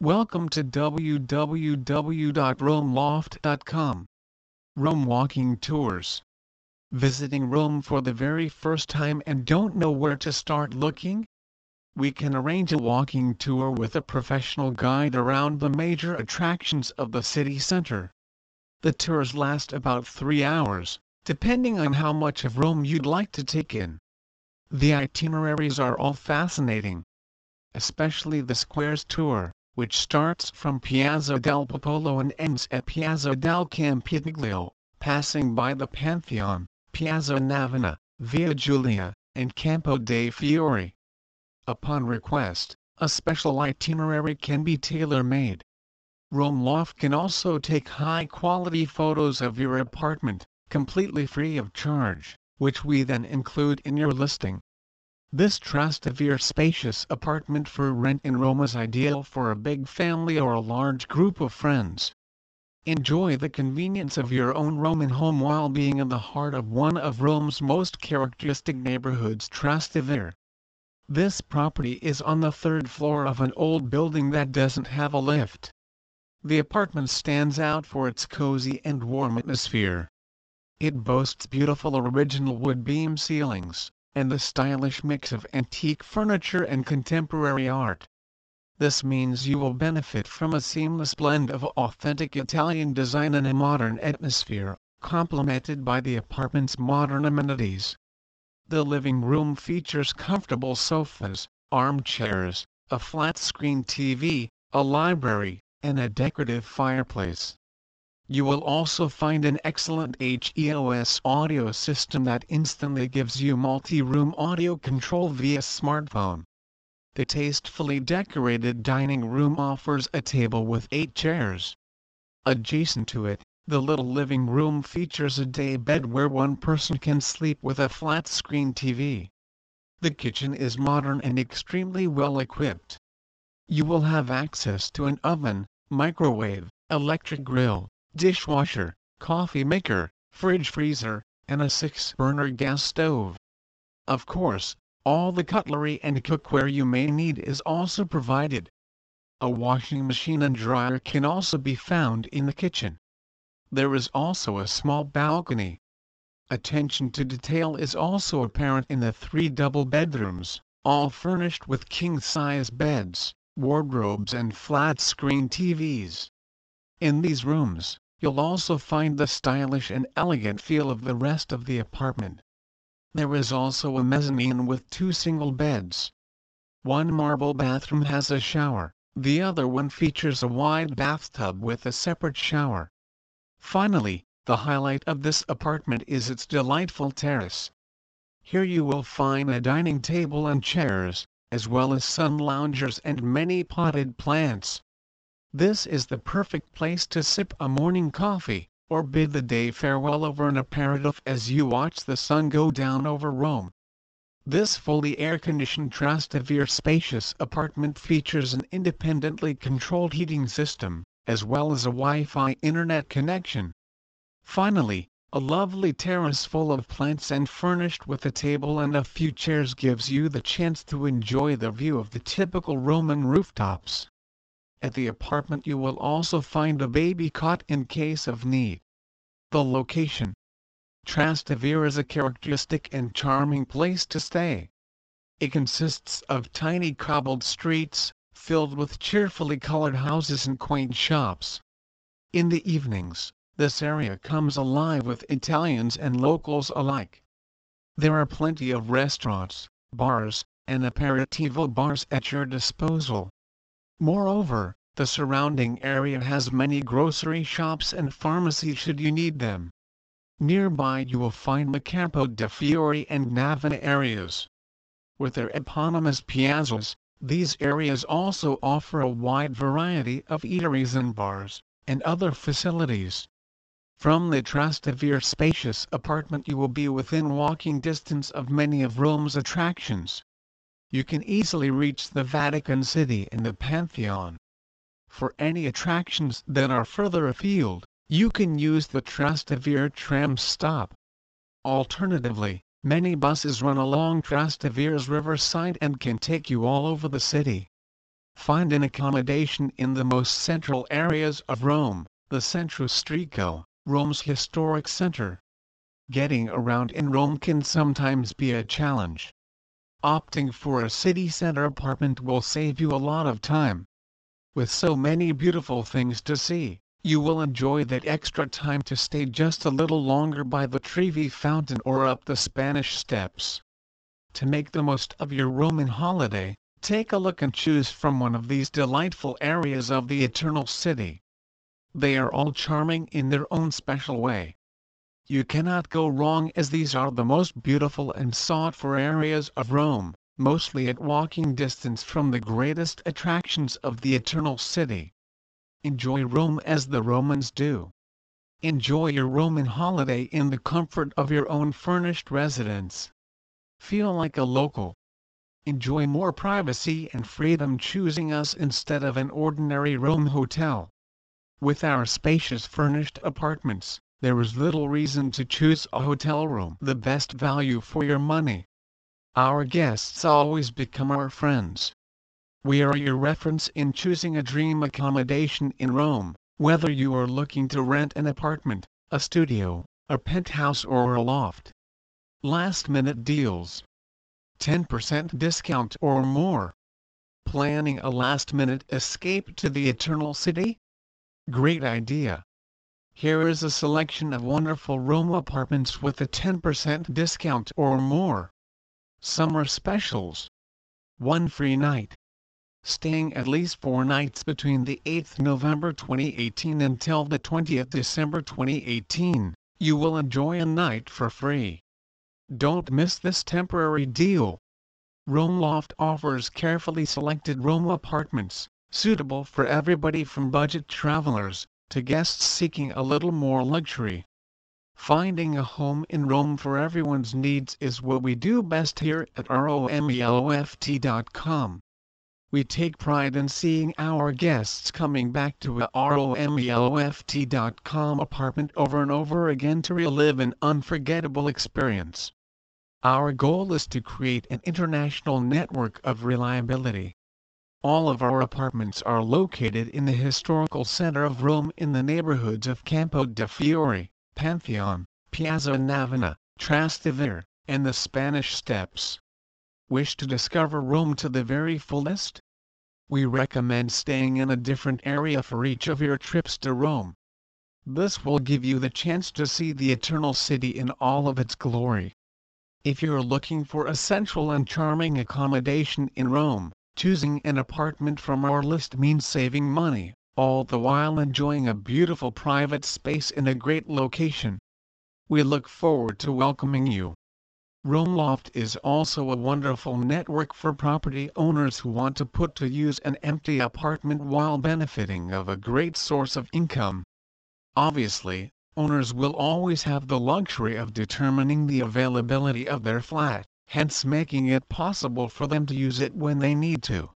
Welcome to www.romeloft.com. Rome Walking Tours. Visiting Rome for the very first time and don't know where to start looking? We can arrange a walking tour with a professional guide around the major attractions of the city center. The tours last about three hours, depending on how much of Rome you'd like to take in. The itineraries are all fascinating. Especially the Squares Tour which starts from Piazza del Popolo and ends at Piazza del Campidoglio, passing by the Pantheon, Piazza Navona, Via Giulia, and Campo dei Fiori. Upon request, a special itinerary can be tailor-made. Rome Loft can also take high-quality photos of your apartment, completely free of charge, which we then include in your listing. This Trastevere spacious apartment for rent in Rome is ideal for a big family or a large group of friends. Enjoy the convenience of your own Roman home while being in the heart of one of Rome's most characteristic neighborhoods Trastevere. This property is on the third floor of an old building that doesn't have a lift. The apartment stands out for its cozy and warm atmosphere. It boasts beautiful original wood beam ceilings, and the stylish mix of antique furniture and contemporary art. This means you will benefit from a seamless blend of authentic Italian design and a modern atmosphere, complemented by the apartment's modern amenities. The living room features comfortable sofas, armchairs, a flat-screen TV, a library, and a decorative fireplace. You will also find an excellent HEOS audio system that instantly gives you multi-room audio control via smartphone. The tastefully decorated dining room offers a table with eight chairs. Adjacent to it, the little living room features a day bed where one person can sleep with a flat-screen TV. The kitchen is modern and extremely well equipped. You will have access to an oven, microwave, electric grill, dishwasher, coffee maker, fridge freezer, and a six-burner gas stove. Of course, all the cutlery and cookware you may need is also provided. A washing machine and dryer can also be found in the kitchen. There is also a small balcony. Attention to detail is also apparent in the three double bedrooms, all furnished with king-size beds, wardrobes and flat-screen TVs. In these rooms, You'll also find the stylish and elegant feel of the rest of the apartment. There is also a mezzanine with two single beds. One marble bathroom has a shower, the other one features a wide bathtub with a separate shower. Finally, the highlight of this apartment is its delightful terrace. Here you will find a dining table and chairs, as well as sun loungers and many potted plants. This is the perfect place to sip a morning coffee, or bid the day farewell over an aperitif as you watch the sun go down over Rome. This fully air-conditioned Trastevere spacious apartment features an independently controlled heating system, as well as a Wi-Fi internet connection. Finally, a lovely terrace full of plants and furnished with a table and a few chairs gives you the chance to enjoy the view of the typical Roman rooftops. At the apartment you will also find a baby cot in case of need. The location Trastevere is a characteristic and charming place to stay. It consists of tiny cobbled streets, filled with cheerfully colored houses and quaint shops. In the evenings, this area comes alive with Italians and locals alike. There are plenty of restaurants, bars, and aperitivo bars at your disposal. Moreover, the surrounding area has many grocery shops and pharmacies should you need them. Nearby you will find the Campo de Fiori and Navona areas. With their eponymous piazzas, these areas also offer a wide variety of eateries and bars, and other facilities. From the Trastevere spacious apartment you will be within walking distance of many of Rome's attractions you can easily reach the Vatican City and the Pantheon. For any attractions that are further afield, you can use the Trastevere tram stop. Alternatively, many buses run along Trastevere's riverside and can take you all over the city. Find an accommodation in the most central areas of Rome, the Centro Storico, Rome's historic center. Getting around in Rome can sometimes be a challenge. Opting for a city center apartment will save you a lot of time. With so many beautiful things to see, you will enjoy that extra time to stay just a little longer by the Trevi Fountain or up the Spanish Steps. To make the most of your Roman holiday, take a look and choose from one of these delightful areas of the Eternal City. They are all charming in their own special way. You cannot go wrong as these are the most beautiful and sought for areas of Rome, mostly at walking distance from the greatest attractions of the Eternal City. Enjoy Rome as the Romans do. Enjoy your Roman holiday in the comfort of your own furnished residence. Feel like a local. Enjoy more privacy and freedom choosing us instead of an ordinary Rome hotel. With our spacious furnished apartments, there is little reason to choose a hotel room the best value for your money. Our guests always become our friends. We are your reference in choosing a dream accommodation in Rome, whether you are looking to rent an apartment, a studio, a penthouse or a loft. Last minute deals. 10% discount or more. Planning a last minute escape to the Eternal City? Great idea. Here is a selection of wonderful Rome apartments with a 10% discount or more. Summer specials. One free night. Staying at least four nights between the 8th November 2018 until the 20th December 2018, you will enjoy a night for free. Don't miss this temporary deal. Rome Loft offers carefully selected Rome apartments, suitable for everybody from budget travelers to guests seeking a little more luxury. Finding a home in Rome for everyone's needs is what we do best here at ROMELOFT.com. We take pride in seeing our guests coming back to a ROMELOFT.com apartment over and over again to relive an unforgettable experience. Our goal is to create an international network of reliability. All of our apartments are located in the historical center of Rome in the neighborhoods of Campo de Fiori, Pantheon, Piazza Navona, Trastevere, and the Spanish Steps. Wish to discover Rome to the very fullest? We recommend staying in a different area for each of your trips to Rome. This will give you the chance to see the Eternal City in all of its glory. If you're looking for a central and charming accommodation in Rome, Choosing an apartment from our list means saving money, all the while enjoying a beautiful private space in a great location. We look forward to welcoming you. Rome Loft is also a wonderful network for property owners who want to put to use an empty apartment while benefiting of a great source of income. Obviously, owners will always have the luxury of determining the availability of their flat hence making it possible for them to use it when they need to.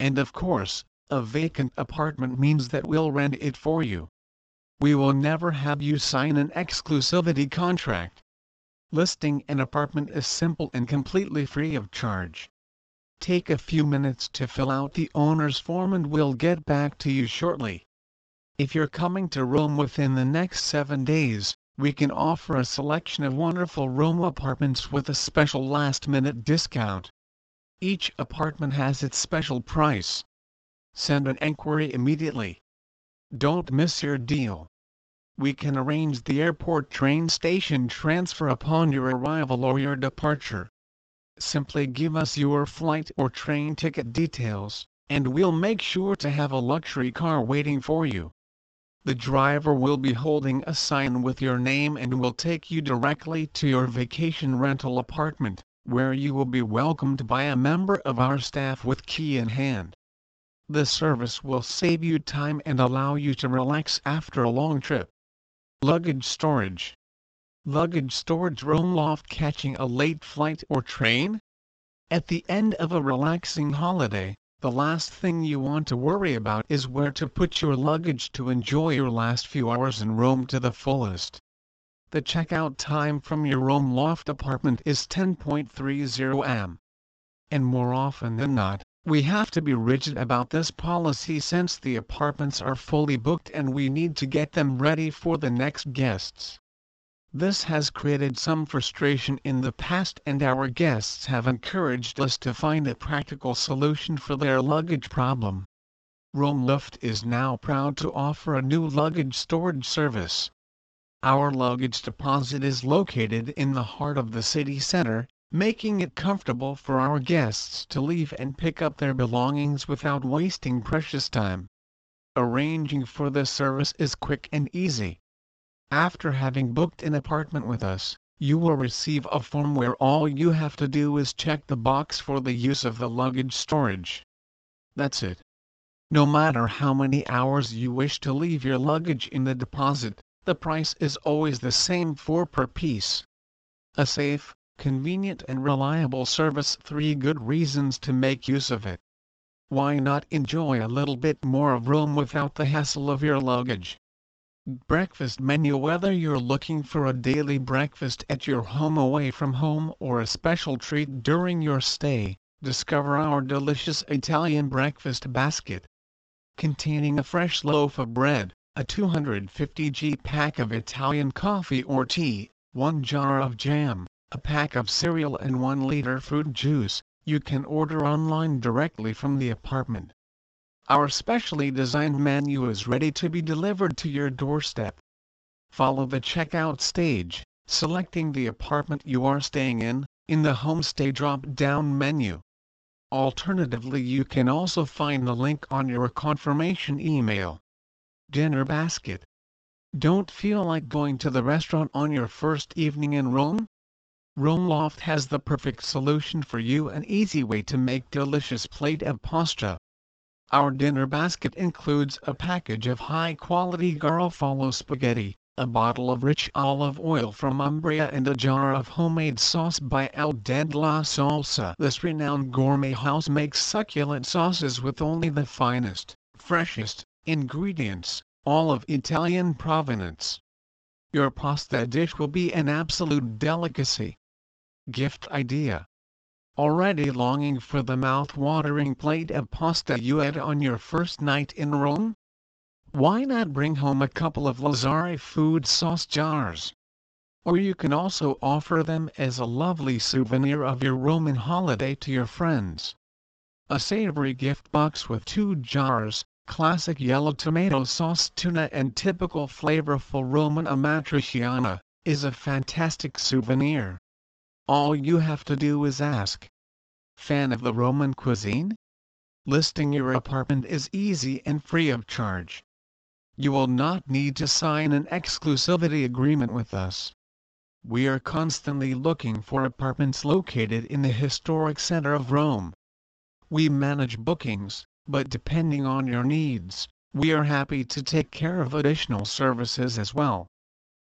And of course, a vacant apartment means that we'll rent it for you. We will never have you sign an exclusivity contract. Listing an apartment is simple and completely free of charge. Take a few minutes to fill out the owner's form and we'll get back to you shortly. If you're coming to Rome within the next seven days, we can offer a selection of wonderful Roma apartments with a special last-minute discount. Each apartment has its special price. Send an enquiry immediately. Don't miss your deal. We can arrange the airport train station transfer upon your arrival or your departure. Simply give us your flight or train ticket details, and we'll make sure to have a luxury car waiting for you. The driver will be holding a sign with your name and will take you directly to your vacation rental apartment, where you will be welcomed by a member of our staff with key in hand. The service will save you time and allow you to relax after a long trip. Luggage storage. Luggage storage Rome Loft catching a late flight or train? At the end of a relaxing holiday, the last thing you want to worry about is where to put your luggage to enjoy your last few hours in Rome to the fullest. The checkout time from your Rome loft apartment is 10.30 am. And more often than not, We have to be rigid about this policy since the apartments are fully booked and we need to get them ready for the next guests. This has created some frustration in the past and our guests have encouraged us to find a practical solution for their luggage problem. Rome Loft is now proud to offer a new luggage storage service. Our luggage deposit is located in the heart of the city center, making it comfortable for our guests to leave and pick up their belongings without wasting precious time. Arranging for this service is quick and easy. After having booked an apartment with us, you will receive a form where all you have to do is check the box for the use of the luggage storage. That's it. No matter how many hours you wish to leave your luggage in the deposit, the price is always the same 4 per piece. A safe, convenient and reliable service 3 good reasons to make use of it. Why not enjoy a little bit more of Rome without the hassle of your luggage? Breakfast menu Whether you're looking for a daily breakfast at your home away from home or a special treat during your stay, discover our delicious Italian breakfast basket. Containing a fresh loaf of bread, a 250g pack of Italian coffee or tea, one jar of jam, a pack of cereal and 1 liter fruit juice, you can order online directly from the apartment. Our specially designed menu is ready to be delivered to your doorstep. Follow the checkout stage, selecting the apartment you are staying in, in the Homestay drop-down menu. Alternatively you can also find the link on your confirmation email. Dinner Basket Don't feel like going to the restaurant on your first evening in Rome? Rome Loft has the perfect solution for you an easy way to make delicious plate of pasta. Our dinner basket includes a package of high-quality Garofalo spaghetti, a bottle of rich olive oil from Umbria and a jar of homemade sauce by Al Dente La Salsa. This renowned gourmet house makes succulent sauces with only the finest, freshest, ingredients, all of Italian provenance. Your pasta dish will be an absolute delicacy. Gift idea Already longing for the mouth-watering plate of pasta you had on your first night in Rome? Why not bring home a couple of Lazare food sauce jars? Or you can also offer them as a lovely souvenir of your Roman holiday to your friends. A savory gift box with two jars, classic yellow tomato sauce tuna and typical flavorful Roman amatriciana, is a fantastic souvenir. All you have to do is ask. Fan of the Roman cuisine? Listing your apartment is easy and free of charge. You will not need to sign an exclusivity agreement with us. We are constantly looking for apartments located in the historic center of Rome. We manage bookings, but depending on your needs, we are happy to take care of additional services as well.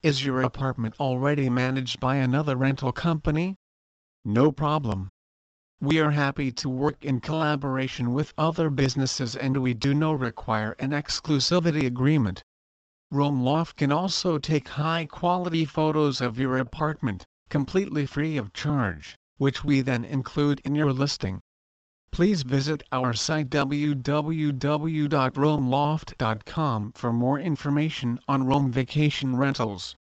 Is your apartment already managed by another rental company? No problem. We are happy to work in collaboration with other businesses and we do not require an exclusivity agreement. Rome Loft can also take high-quality photos of your apartment, completely free of charge, which we then include in your listing. Please visit our site www.romeloft.com for more information on Rome Vacation Rentals.